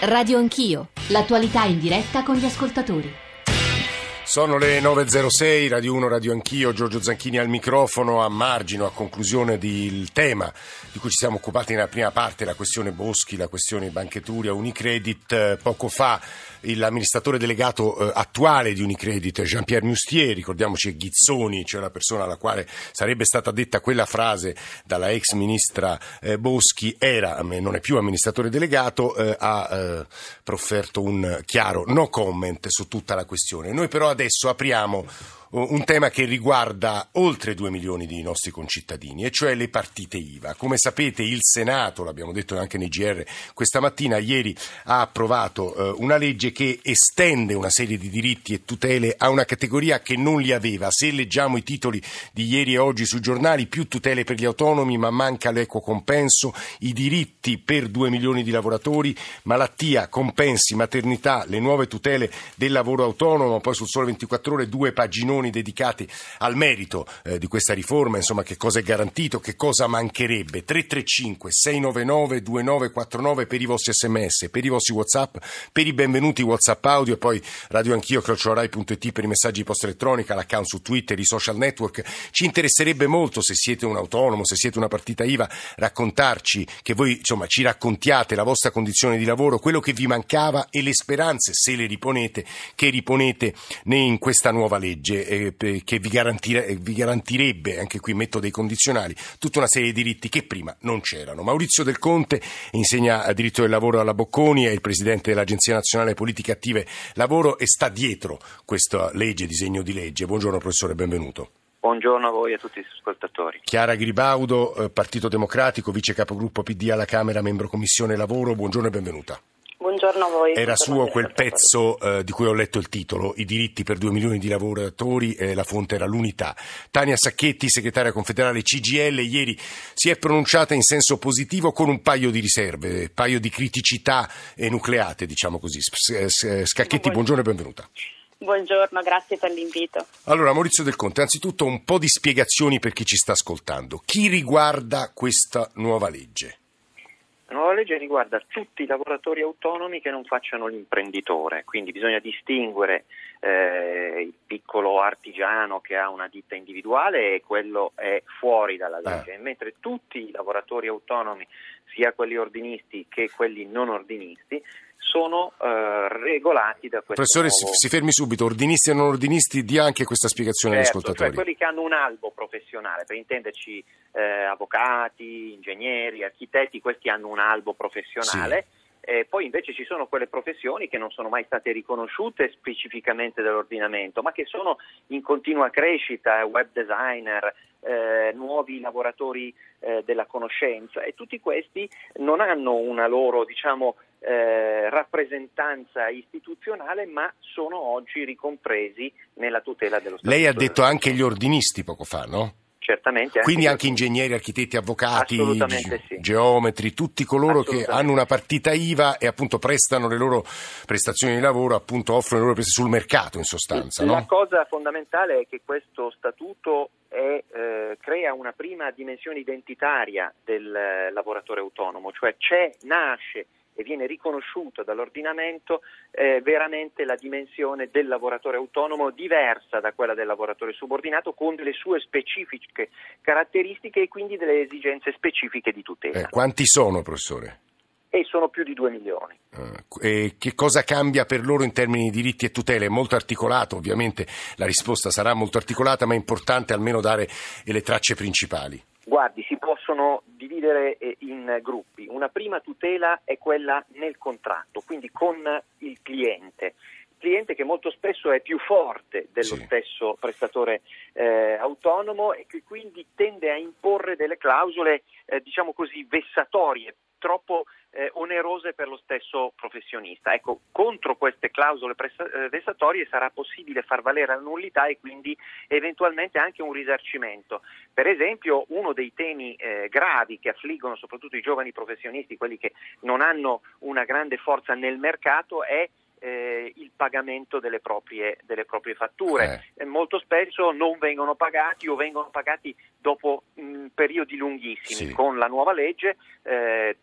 Radio Anch'io, l'attualità in diretta con gli ascoltatori. Sono le 9.06, Radio 1, Radio Anch'io, Giorgio Zanchini al microfono, a margine, a conclusione del tema di cui ci siamo occupati nella prima parte, la questione Boschi, la questione Bancheturia, Unicredit. Poco fa l'amministratore delegato eh, attuale di Unicredit, Jean-Pierre Mustier, ricordiamoci Ghizzoni, cioè la persona alla quale sarebbe stata detta quella frase dalla ex ministra eh, Boschi, era, non è più amministratore delegato, eh, ha eh, profferto un chiaro no comment su tutta la questione. Noi però adesso apriamo un tema che riguarda oltre 2 milioni di nostri concittadini, e cioè le partite IVA. Come sapete il Senato, l'abbiamo detto anche nei GR questa mattina, ieri ha approvato eh, una legge che estende una serie di diritti e tutele a una categoria che non li aveva. Se leggiamo i titoli di ieri e oggi sui giornali, più tutele per gli autonomi, ma manca l'equo compenso, i diritti per 2 milioni di lavoratori, malattia, compensi, maternità, le nuove tutele del lavoro autonomo, poi sul Sole 24 Ore due paginoni milioni dedicati al merito eh, di questa riforma, insomma che cosa è garantito, che cosa mancherebbe. 335 699 2949 per i vostri sms, per i vostri whatsapp, per i benvenuti whatsapp audio e poi radio anch'io, crociorai.it per i messaggi di posta elettronica, l'account su Twitter, i social network. Ci interesserebbe molto se siete un autonomo, se siete una partita IVA, raccontarci, che voi insomma ci raccontiate la vostra condizione di lavoro, quello che vi mancava e le speranze, se le riponete, che riponete in questa nuova legge eh, che vi, garantire, vi, garantirebbe, anche qui metto dei condizionali, tutta una serie di diritti che prima non c'erano. Maurizio Del Conte insegna diritto del lavoro alla Bocconi, è il presidente dell'Agenzia Nazionale Politiche Attive Lavoro e sta dietro questa legge, disegno di legge. Buongiorno professore, benvenuto. Buongiorno a voi e a tutti gli ascoltatori. Chiara Gribaudo, eh, Partito Democratico, vice capogruppo PD alla Camera, membro Commissione Lavoro, buongiorno e benvenuta. Buongiorno a voi. Era suo quel pezzo eh, di cui ho letto il titolo, I diritti per due milioni di lavoratori, eh, la fonte era l'unità. Tania Sacchetti, segretaria confederale CGL, ieri si è pronunciata in senso positivo con un paio di riserve, un paio di criticità enucleate, diciamo così. Scacchetti, buongiorno e benvenuta. Buongiorno, grazie per l'invito. Allora, Maurizio Del Conte, anzitutto un po' di spiegazioni per chi ci sta ascoltando. Chi riguarda questa nuova legge? La nuova legge riguarda tutti i lavoratori autonomi che non facciano l'imprenditore, quindi bisogna distinguere eh, il piccolo artigiano che ha una ditta individuale e quello è fuori dalla legge, eh. mentre tutti i lavoratori autonomi, sia quelli ordinisti che quelli non ordinisti, sono eh, regolati da questo Professore, nuovo... si, fermi subito, ordinisti e non ordinisti, dia anche questa spiegazione certo, agli ascoltatori. Cioè quelli che hanno un albo professionale, per intenderci eh, avvocati, ingegneri, architetti, questi hanno un albo professionale. Sì. Eh, poi invece ci sono quelle professioni che non sono mai state riconosciute specificamente dall'ordinamento, ma che sono in continua crescita, web designer, eh, nuovi lavoratori eh, della conoscenza e tutti questi non hanno una loro diciamo, eh, rappresentanza istituzionale ma sono oggi ricompresi nella tutela dello Stato. Lei ha detto anche gli ordinisti poco fa, no? certamente. Quindi anche, anche ingegneri, architetti, avvocati, ge- sì. geometri, tutti coloro che hanno una partita IVA e appunto prestano le loro prestazioni di lavoro, appunto offrono le loro prestazioni sul mercato in sostanza. La no? cosa fondamentale è che questo statuto è, eh, crea una prima dimensione identitaria del eh, lavoratore autonomo, cioè c'è, nasce e viene riconosciuta dall'ordinamento eh, veramente la dimensione del lavoratore autonomo diversa da quella del lavoratore subordinato con delle sue specifiche caratteristiche e quindi delle esigenze specifiche di tutela. Eh, quanti sono, professore? E sono più di 2 milioni. Uh, e che cosa cambia per loro in termini di diritti e tutele? È molto articolato, ovviamente la risposta sarà molto articolata, ma è importante almeno dare le tracce principali. Guardi, si possono dividere eh, in gruppi. Una prima tutela è quella nel contratto, quindi con il cliente. Cliente che molto spesso è più forte dello sì. stesso prestatore eh, autonomo e che quindi tende a imporre delle clausole, eh, diciamo così, vessatorie, troppo eh, onerose per lo stesso professionista. Ecco, contro queste clausole eh, vessatorie sarà possibile far valere la nullità e quindi eventualmente anche un risarcimento. Per esempio, uno dei temi eh, gravi che affliggono soprattutto i giovani professionisti, quelli che non hanno una grande forza nel mercato, è eh, il pagamento delle proprie, delle proprie fatture. Eh. molto spesso non vengono pagati o vengono pagati dopo mh, periodi lunghissimi. Sì. Con la nuova legge eh,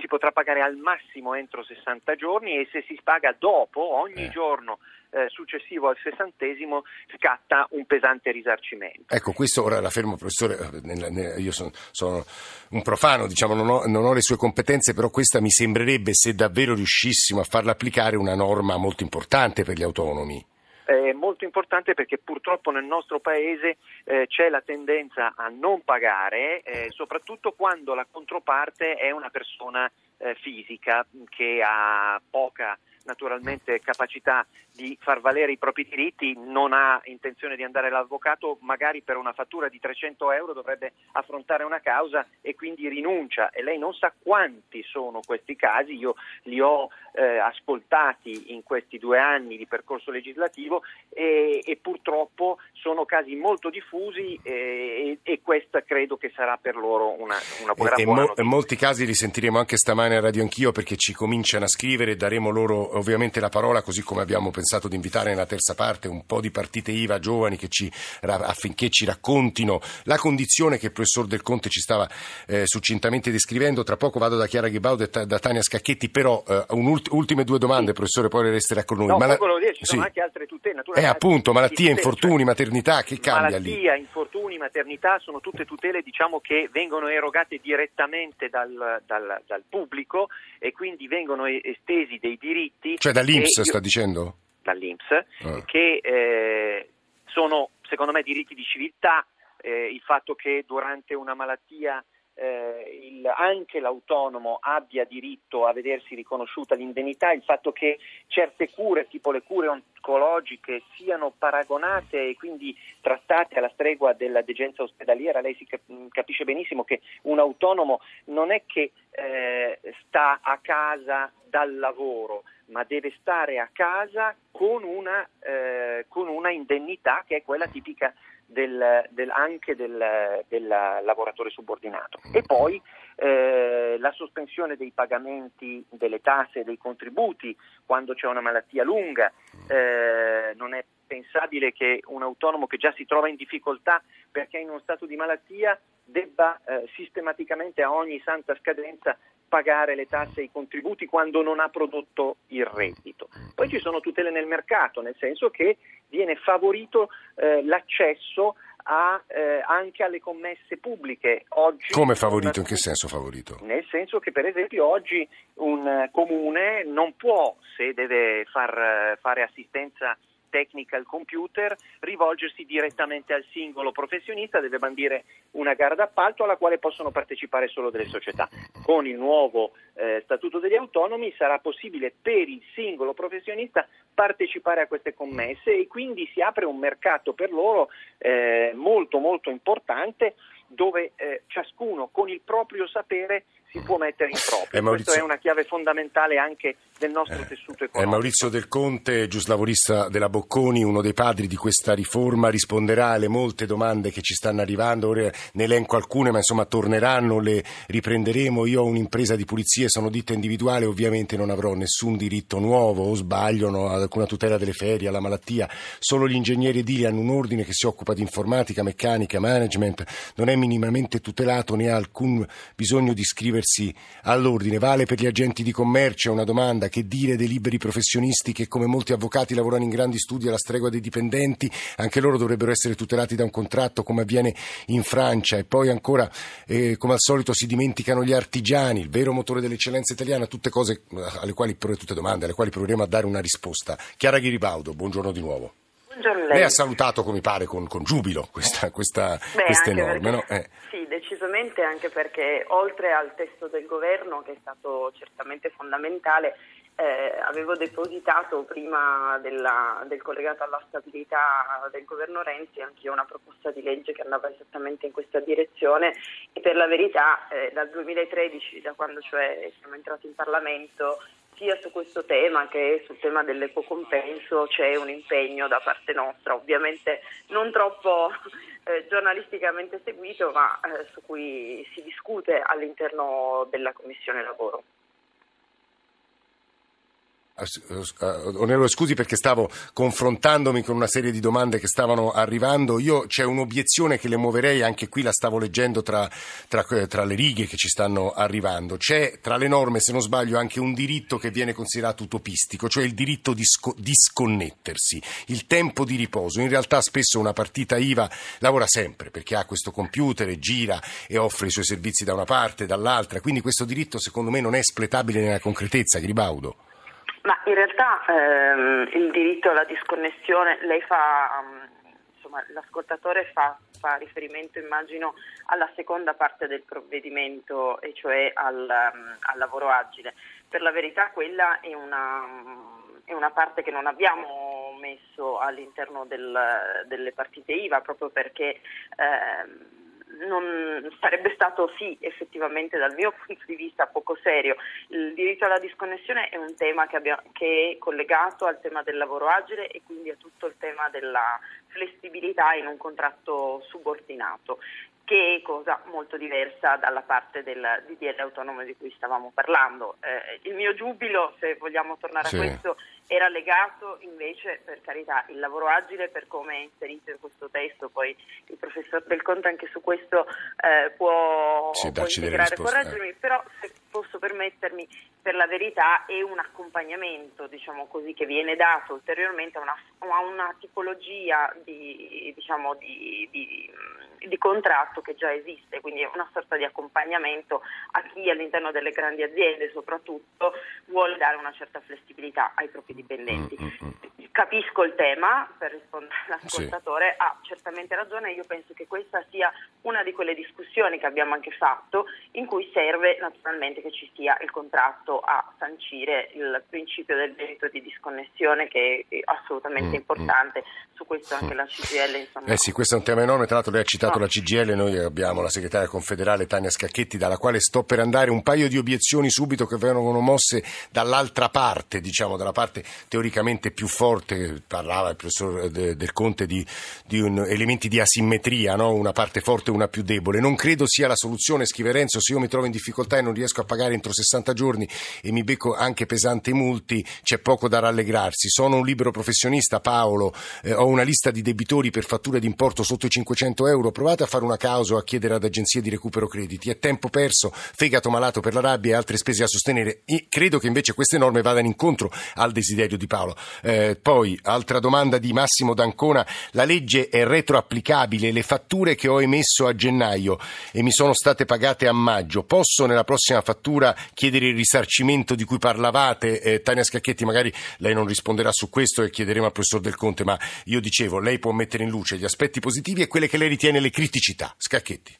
si potrà pagare al massimo entro 60 giorni e se si paga dopo, ogni Eh. giorno eh, successivo al sessantesimo, scatta un pesante risarcimento. Ecco, questo ora la fermo, professore. eh, io sono, sono un profano, diciamo, non ho, non ho le sue competenze, però questa mi sembrerebbe, se davvero riuscissimo a farla applicare, una norma molto importante per gli autonomi. È molto importante perché purtroppo nel nostro paese eh, c'è la tendenza a non pagare, eh, soprattutto quando la controparte è una persona eh, fisica che ha poca naturalmente capacità di far valere i propri diritti, non ha intenzione di andare all'avvocato, magari per una fattura di 300 euro dovrebbe affrontare una causa e quindi rinuncia. E lei non sa quanti sono questi casi, io li ho eh, ascoltati in questi due anni di percorso legislativo e, e purtroppo sono casi molto diffusi e, e, e questa credo che sarà per loro una, una buona, E, buona mo- molti casi li sentiremo anche stamane a Radio Anch'io perché ci cominciano a scrivere e daremo loro ovviamente la parola, così come abbiamo pensato di invitare nella terza parte un po' di partite IVA giovani che ci, affinché ci raccontino la condizione che il professor Del Conte ci stava eh, succintamente descrivendo. Tra poco vado da Chiara Ghibaudo e ta- da Tania Scacchetti, però eh, un'ult- ultime due domande, professore, poi resterà con noi. No, Ma poi la- volevo dire, ci sono sì. anche altre tutele. Eh, appunto, malattie, infortuni, cioè, maternità, che cambia lì? Malattia, infortuni, maternità sono tutte tutele diciamo, che vengono erogate direttamente dal, dal- dal pubblico e quindi vengono estesi dei diritti. Cioè dall'Inps io- sta dicendo? dall'Inps, Ah. che eh, sono secondo me diritti di civiltà, eh, il fatto che durante una malattia eh, il- anche l'autonomo abbia diritto a vedersi riconosciuta l'indennità, il fatto che certe cure, tipo le cure oncologiche, siano paragonate e quindi trattate alla stregua della degenza ospedaliera. Lei si cap- capisce benissimo che un autonomo non è che eh, sta a casa dal lavoro, ma deve stare a casa con una, eh, con una indennità che è quella tipica del- del- anche del, del lavoratore subordinato. E poi eh, la sospensione dei pagamenti delle tasse e dei contributi quando c'è una malattia lunga. Eh, non è pensabile che un autonomo che già si trova in difficoltà perché è in uno stato di malattia debba eh, sistematicamente a ogni santa scadenza pagare le tasse e i contributi quando non ha prodotto il reddito. Poi ci sono tutele nel mercato, nel senso che viene favorito eh, l'accesso a, eh, anche alle commesse pubbliche. Oggi Come favorito? una- In che senso favorito? nel senso che per esempio oggi un comune non può, se deve far, fare assistenza tecnica al computer, rivolgersi direttamente al singolo professionista, deve bandire una gara d'appalto alla quale possono partecipare solo delle società. Con il nuovo eh, Statuto degli Autonomi sarà possibile per il singolo professionista partecipare a queste commesse e quindi si apre un mercato per loro eh, molto molto importante dove eh, ciascuno con il proprio sapere si può mettere in proprio. Eh, Maurizio- Questa è una chiave fondamentale anche del nostro Eh, tessuto economico. Maurizio Del Conte, giuslavorista della Bocconi, uno dei padri di questa riforma, risponderà alle molte domande che ci stanno arrivando, ora ne elenco alcune ma insomma torneranno, le riprenderemo. Io ho un'impresa di pulizie, sono ditta individuale, ovviamente non avrò nessun diritto nuovo o sbaglio, no, ad alcuna tutela delle ferie, alla malattia. Solo gli ingegneri edili hanno un ordine che si occupa di informatica, meccanica, management, non è minimamente tutelato né ha alcun bisogno di iscriversi all'ordine. Vale per gli agenti di commercio, una domanda, che dire dei liberi professionisti che come molti avvocati lavorano in grandi studi alla stregua dei dipendenti, anche loro dovrebbero essere tutelati da un contratto come avviene in Francia e poi ancora eh, come al solito si dimenticano gli artigiani, il vero motore dell'eccellenza italiana, tutte cose alle quali tutte domande alle quali proveremo a dare una risposta. Chiara Ghiribaudo, buongiorno di nuovo. Buongiorno a Lei lei. ha salutato, come pare, con, con giubilo questa, questa, Beh, queste norme, perché- no? Eh. Sì, decisamente anche perché oltre al testo del governo, che è stato certamente fondamentale, eh, avevo depositato prima della- del collegato alla stabilità del governo Renzi anche io una proposta di legge che andava esattamente in questa direzione e per la verità eh, dal 2013, da quando cioè siamo entrati in Parlamento, sia su questo tema che sul tema dell'equo compenso c'è un impegno da parte nostra, ovviamente non troppo eh, giornalisticamente seguito, ma eh, su cui si discute all'interno della Commissione Lavoro. Onorevole scusi perché stavo confrontandomi con una serie di domande che stavano arrivando. Io c'è un'obiezione che le muoverei, anche qui la stavo leggendo tra, tra, tra le righe che ci stanno arrivando. C'è tra le norme, se non sbaglio, anche un diritto che viene considerato utopistico, cioè il diritto di sco- disconnettersi, il tempo di riposo. In realtà spesso una partita IVA lavora sempre perché ha questo computer e gira e offre i suoi servizi da una parte e dall'altra, quindi questo diritto secondo me non è espletabile nella concretezza, Gribaudo. Ma in realtà ehm, il diritto alla disconnessione, lei fa, insomma, l'ascoltatore fa, fa, riferimento immagino alla seconda parte del provvedimento e cioè al, al lavoro agile. Per la verità quella è una, è una parte che non abbiamo messo all'interno del, delle partite IVA proprio perché eh, non sarebbe stato sì effettivamente dal mio punto di vista poco serio. Il diritto alla disconnessione è un tema che, abbiamo, che è collegato al tema del lavoro agile e quindi a tutto il tema della flessibilità in un contratto subordinato che è cosa molto diversa dalla parte del DDL autonomo di cui stavamo parlando. Eh, il mio giubilo, se vogliamo tornare sì. a questo, era legato invece, per carità, il lavoro agile per come è inserito in questo testo, poi il professor Del Conte anche su questo eh, può, sì, può integrare, correggermi, eh. però se posso permettermi, per la verità è un accompagnamento, diciamo così, che viene dato ulteriormente a una, a una tipologia di, diciamo, di, di di contratto che già esiste, quindi è una sorta di accompagnamento a chi all'interno delle grandi aziende soprattutto vuole dare una certa flessibilità ai propri dipendenti. Capisco il tema, per rispondere all'ascoltatore, sì. ha certamente ragione, io penso che questa sia una di quelle discussioni che abbiamo anche fatto in cui serve naturalmente che ci sia il contratto a sancire il principio del diritto di disconnessione che è assolutamente mm-hmm. importante, su questo anche la CGL insomma. Eh sì, questo è un tema enorme, tra l'altro lei ha citato no. la CGL, noi abbiamo la segretaria confederale Tania Scacchetti dalla quale sto per andare, un paio di obiezioni subito che vengono mosse dall'altra parte, diciamo dalla parte teoricamente più forte forte, parlava il professor de, Del Conte di, di un, elementi di asimmetria, no? una parte forte e una più debole. Non credo sia la soluzione, scrive Renzo, se io mi trovo in difficoltà e non riesco a pagare entro 60 giorni e mi becco anche pesanti multi, c'è poco da rallegrarsi. Sono un libero professionista, Paolo, eh, ho una lista di debitori per fatture d'importo sotto i 500 euro, provate a fare una causa o a chiedere ad agenzie di recupero crediti. È tempo perso, fegato malato per la rabbia e altre spese da sostenere. E credo che invece queste norme vadano incontro al desiderio di Paolo. Eh, poi, altra domanda di Massimo D'Ancona, la legge è retroapplicabile, le fatture che ho emesso a gennaio e mi sono state pagate a maggio, posso nella prossima fattura chiedere il risarcimento di cui parlavate? Eh, Tania Scacchetti, magari lei non risponderà su questo e chiederemo al professor Del Conte, ma io dicevo, lei può mettere in luce gli aspetti positivi e quelle che lei ritiene le criticità. Scacchetti.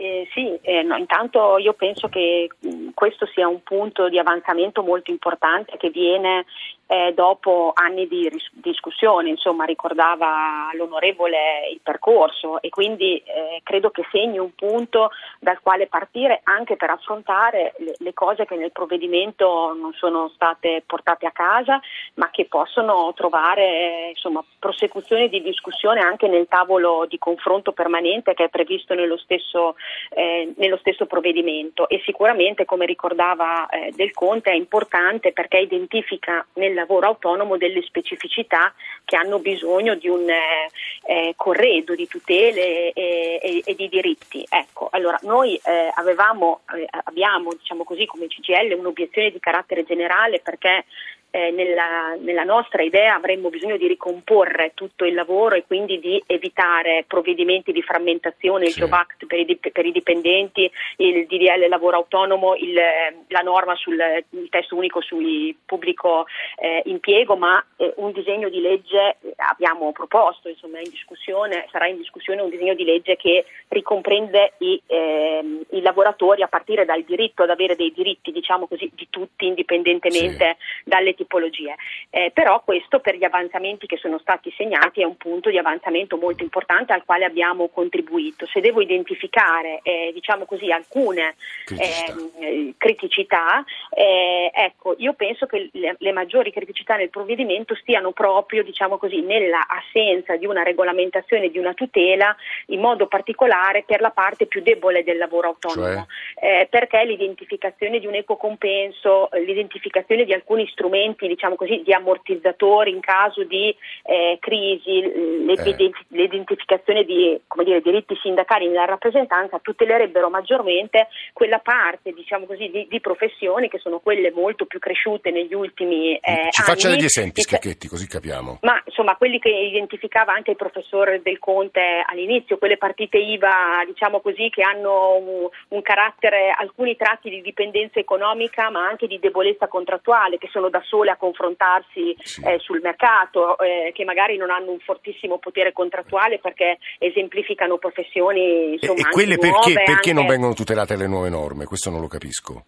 Eh, sì, eh, no, intanto io penso che mh, questo sia un punto di avanzamento molto importante che viene eh, dopo anni di ris- discussione, insomma ricordava l'onorevole il percorso e quindi eh, credo che segni un punto dal quale partire anche per affrontare le, le, cose che nel provvedimento non sono state portate a casa ma che possono trovare insomma, prosecuzione di discussione anche nel tavolo di confronto permanente che è previsto nello stesso, eh, nello stesso provvedimento. E sicuramente come ricordava eh, Del Conte è importante perché identifica nel lavoro autonomo delle specificità che hanno bisogno di un eh, eh, corredo di tutele e, e, e, di diritti. Ecco, allora noi eh, avevamo, eh, abbiamo diciamo così come CGL un'obiezione di carattere generale perché eh, nella, nella, nostra idea avremmo bisogno di ricomporre tutto il lavoro e quindi di evitare provvedimenti di frammentazione, il Job Act per i, per i, dipendenti, il DDL lavoro autonomo, il, la norma sul testo unico sul pubblico eh, impiego, ma eh, un disegno di legge abbiamo proposto, insomma, in sarà in discussione un disegno di legge che ricomprende i, ehm, i, lavoratori a partire dal diritto ad avere dei diritti, diciamo così, di tutti indipendentemente sì. dalle tipologie. Eh, però questo per gli avanzamenti che sono stati segnati è un punto di avanzamento molto importante al quale abbiamo contribuito. Se devo identificare eh, diciamo così, alcune criticità, ehm, criticità eh, ecco, io penso che le, le, maggiori criticità nel provvedimento stiano proprio diciamo così, nella assenza di una regolamentazione, di una tutela, in modo particolare per la parte più debole del lavoro autonomo, cioè? Eh, perché l'identificazione di un equo compenso, l'identificazione di alcuni strumenti strumenti diciamo così, di ammortizzatori in caso di eh, crisi, eh. l'identificazione di dire, diritti sindacali nella rappresentanza tutelerebbero maggiormente quella parte diciamo così, di, di, professioni che sono quelle molto più cresciute negli ultimi eh, Ci faccia degli esempi, Scacchetti, così capiamo. Ma insomma, quelli che identificava anche il professore Del Conte all'inizio, quelle partite IVA, diciamo così, che hanno un, un carattere, alcuni tratti di dipendenza economica, ma anche di debolezza contrattuale, che sono da sole a confrontarsi eh, sul mercato, eh, che magari non hanno un fortissimo potere contrattuale perché esemplificano professioni insomma, E, e quelle perché, perché anche... non vengono tutelate le nuove norme? Questo non lo capisco.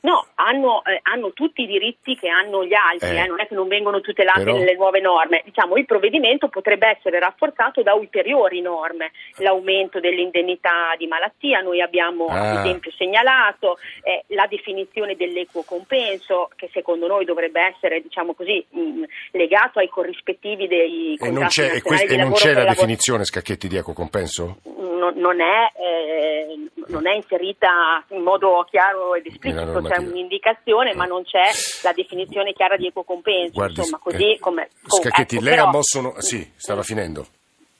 No, hanno, eh, hanno, tutti i diritti che hanno gli altri, eh. Eh, non è che non vengono tutelati Però... nelle nuove norme. Diciamo, il provvedimento potrebbe essere rafforzato da ulteriori norme, l'aumento dell'indennità di malattia, noi abbiamo ah. ad esempio segnalato eh, la definizione dell'equo compenso, che secondo noi dovrebbe essere diciamo così, mh, legato ai corrispettivi dei e non c'è, e, quest- e non c'è la definizione, Scacchetti, di equo compenso? Non, non, è, eh, non, è, inserita in modo chiaro ed esplicito, c'è un'indicazione, ma non c'è la definizione chiara di equo compenso. Guardi, insomma, così eh, come, Scacchetti, ecco, lei però, ha mosso... No, sì, stava finendo.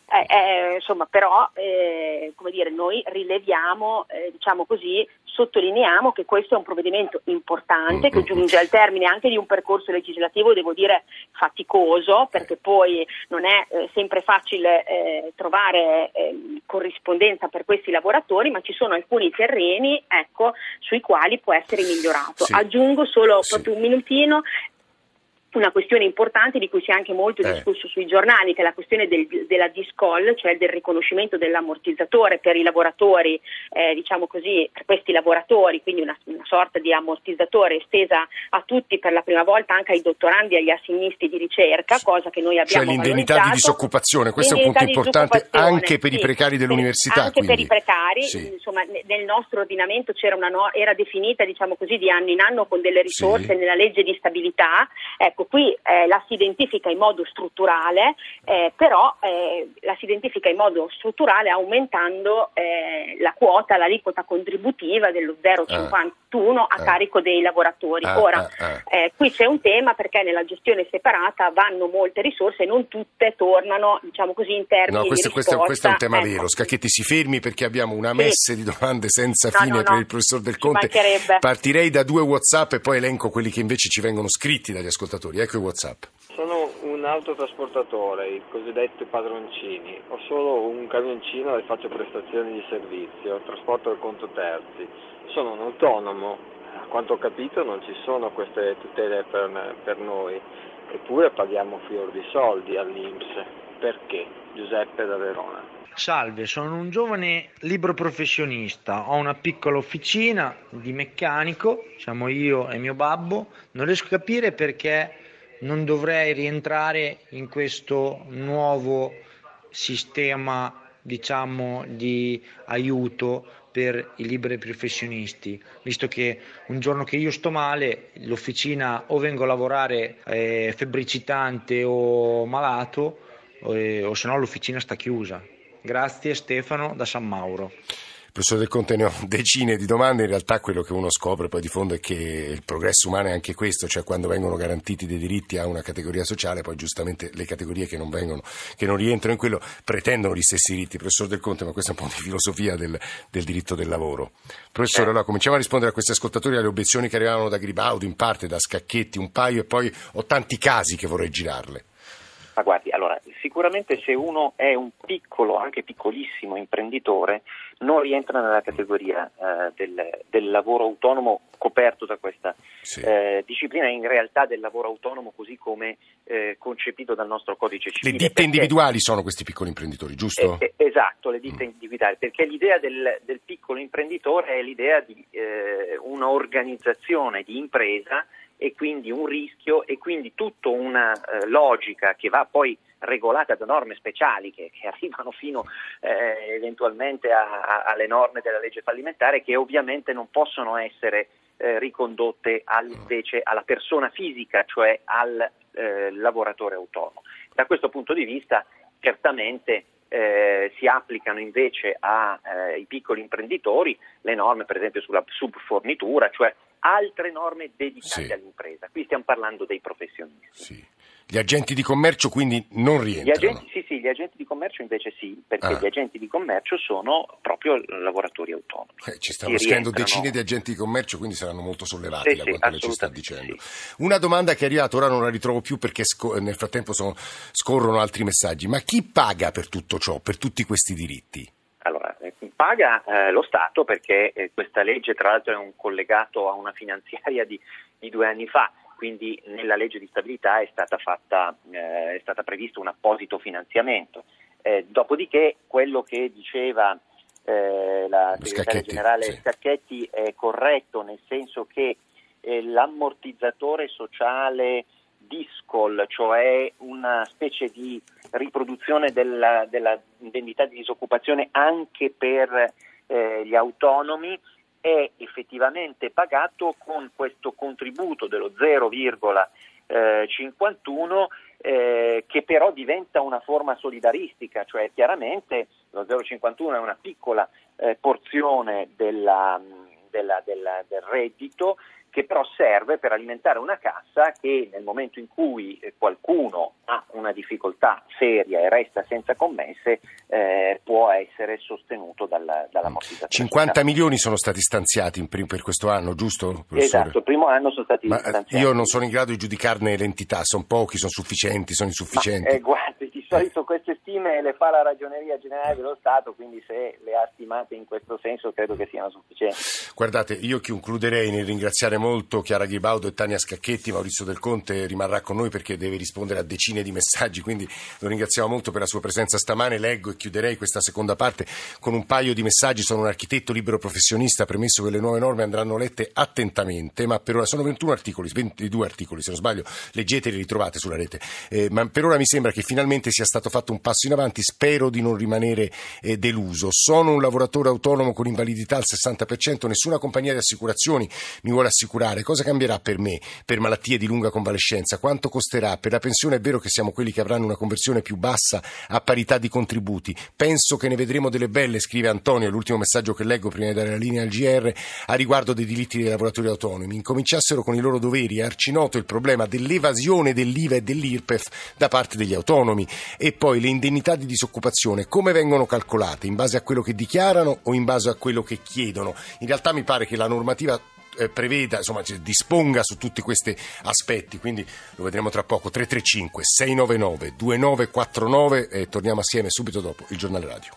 Eh, eh, insomma, però, eh, come dire, noi rileviamo, eh, diciamo così, sottolineiamo che questo è un provvedimento importante che giunge al termine anche di un percorso legislativo, devo dire, faticoso, perché poi non è eh, sempre facile eh, trovare eh, corrispondenza per questi lavoratori, ma ci sono alcuni terreni ecco, sui quali può essere migliorato. Sì. Aggiungo solo sì. proprio un minutino, una questione importante di cui si è anche molto eh. discusso sui giornali, che è la questione del, della discall, cioè del riconoscimento dell'ammortizzatore per i lavoratori, eh, diciamo così, per questi lavoratori, quindi una, una, sorta di ammortizzatore estesa a tutti per la prima volta, anche ai dottorandi e agli assegnisti di ricerca, cosa che noi abbiamo Cioè l'indennità di disoccupazione, questo è un punto importante anche per sì, i precari dell'università. Anche quindi. per i precari, sì. insomma, nel nostro ordinamento c'era una no, era definita diciamo così, di anno in anno con delle risorse sì. nella legge di stabilità. Ecco, Ecco, qui eh, la si identifica in modo strutturale, eh, però eh, la si identifica in modo strutturale aumentando eh, la quota, l'aliquota contributiva dello 0,51 a eh. carico dei lavoratori. Ora, eh, qui c'è un tema perché nella gestione separata vanno molte risorse e non tutte tornano, diciamo così, in termini no, questo, di risposta. Questo, questo è un tema ecco. vero. Scacchetti, si fermi perché abbiamo una messe sì. di domande senza no, fine no, per il professor Del Conte. Partirei da due WhatsApp e poi elenco quelli che invece ci vengono scritti dagli ascoltatori. Ecco i WhatsApp. Sono un autotrasportatore, i cosiddetti padroncini. Ho solo un camioncino e faccio prestazioni di servizio, trasporto il conto terzi. Sono un autonomo, a quanto ho capito non ci sono queste tutele per, per noi, eppure paghiamo fior di soldi all'Inps. Perché? Giuseppe da Verona. Salve, sono un giovane libero professionista, ho una piccola officina di meccanico, siamo io e mio babbo, non riesco a capire perché non dovrei rientrare in questo nuovo sistema diciamo di aiuto per i liberi professionisti, visto che un giorno che io sto male, l'officina o vengo a lavorare eh, febbricitante o malato, eh, o se no l'officina sta chiusa. Grazie Stefano da San Mauro. Professor Del Conte ne ho decine di domande, in realtà quello che uno scopre poi di fondo è che il progresso umano è anche questo, cioè quando vengono garantiti dei diritti a una categoria sociale, poi giustamente le categorie che non, vengono, che non rientrano in quello pretendono gli stessi diritti. Professor Del Conte, ma questa è un po' di filosofia del, del diritto del lavoro. Professore, allora cominciamo a rispondere a questi ascoltatori, alle obiezioni che arrivavano da Gribaudo, in parte da Scacchetti, un paio e poi ho tanti casi che vorrei girarle. Ma guardi, allora, sicuramente se uno è un piccolo, anche piccolissimo imprenditore, non rientra nella categoria eh, del, del, lavoro autonomo coperto da questa sì. eh, disciplina, in realtà del lavoro autonomo così come eh, concepito dal nostro codice civile. Le ditte perché, individuali sono questi piccoli imprenditori, giusto? Eh, eh, esatto, le ditte mm. individuali, perché l'idea del, del, piccolo imprenditore è l'idea di eh, un'organizzazione di impresa e quindi un rischio e quindi tutta una eh, logica che va poi regolata da norme speciali che, che arrivano fino eh, eventualmente a, a, alle norme della legge fallimentare che ovviamente non possono essere eh, ricondotte al, invece alla persona fisica, cioè al eh, lavoratore autonomo. Da questo punto di vista certamente eh, si applicano invece ai eh, piccoli imprenditori le norme per esempio sulla subfornitura, cioè altre norme dedicate Sì. all'impresa. Qui stiamo parlando dei professionisti. Sì. Gli agenti di commercio quindi non Gli rientrano. agenti, sì, sì, gli agenti di commercio invece sì, perché Ah. gli agenti di commercio sono proprio lavoratori autonomi. Eh, ci stanno Sì, scrivendo decine di agenti di commercio, quindi saranno molto sollevati Sì, da sì, quanto lei ci sta dicendo. Una domanda che è arrivata, ora non la ritrovo più perché sco- nel frattempo sono- scorrono altri messaggi. Ma chi paga per tutto ciò, per tutti questi diritti? Paga eh, lo Stato perché eh, questa legge tra l'altro è un collegato a una finanziaria di, di due anni fa, quindi nella legge di stabilità è stata, fatta, eh, è stata previsto un apposito finanziamento. Eh, dopodiché quello che diceva eh, la segretaria generale sì. Scacchetti è corretto nel senso che eh, l'ammortizzatore sociale DISCOL, cioè una specie di riproduzione della, della indennità di disoccupazione anche per eh, gli autonomi, è effettivamente pagato con questo contributo dello 0,51 eh, che però diventa una forma solidaristica, cioè chiaramente lo 0,51 è una piccola eh, porzione della, della- della- del reddito che però serve per alimentare una cassa che nel momento in cui eh, qualcuno ha una difficoltà seria e resta senza commesse eh, può essere sostenuto dalla, dall'ammortizzatore. 50 sociale. milioni sono stati stanziati in prim- per questo anno, giusto? professore? Esatto, il primo anno sono stati Ma eh, stanziati. io non sono in grado di giudicarne l'entità, sono pochi, sono sufficienti, sono Ma, insufficienti. eh, guardi, di solito queste stime le fa la Ragioneria Generale dello Stato, quindi se le ha stimate in questo senso credo che siano sufficienti. Guardate, io concluderei nel ringraziare molto Chiara Ghibaudo e Tania Scacchetti. Maurizio Del Conte rimarrà con noi perché deve rispondere a decine di messaggi, quindi lo ringraziamo molto per la sua presenza stamane. Leggo e chiuderei questa seconda parte con un paio di messaggi. Sono un architetto libero professionista, premesso che le nuove norme andranno lette attentamente, ma per ora sono 21 articoli, 22 articoli se non sbaglio, leggeteli, li trovate sulla rete. Eh, ma per ora mi sembra che finalmente sia stato fatto un passo in avanti, spero di non rimanere eh, deluso. Sono un lavoratore autonomo con invalidità al 60%, nessuna compagnia di assicurazioni mi vuole assicurare. Cosa cambierà per me per malattie di lunga convalescenza? Quanto costerà? Per la pensione è vero che siamo quelli che avranno una conversione più bassa a parità di contributi. Penso che ne vedremo delle belle, scrive Antonio, l'ultimo messaggio che leggo prima di dare la linea al GR, a riguardo dei diritti dei lavoratori autonomi. Incominciassero con i loro doveri, è arcinoto il problema dell'evasione dell'IVA e dell'IRPEF da parte degli autonomi e poi le indennità di disoccupazione come vengono calcolate? In base a quello che dichiarano o in base a quello che chiedono? In realtà mi pare che la normativa eh, preveda, insomma, disponga su tutti questi aspetti, quindi lo vedremo tra poco. 335 699 2949 e torniamo assieme subito dopo il giornale radio.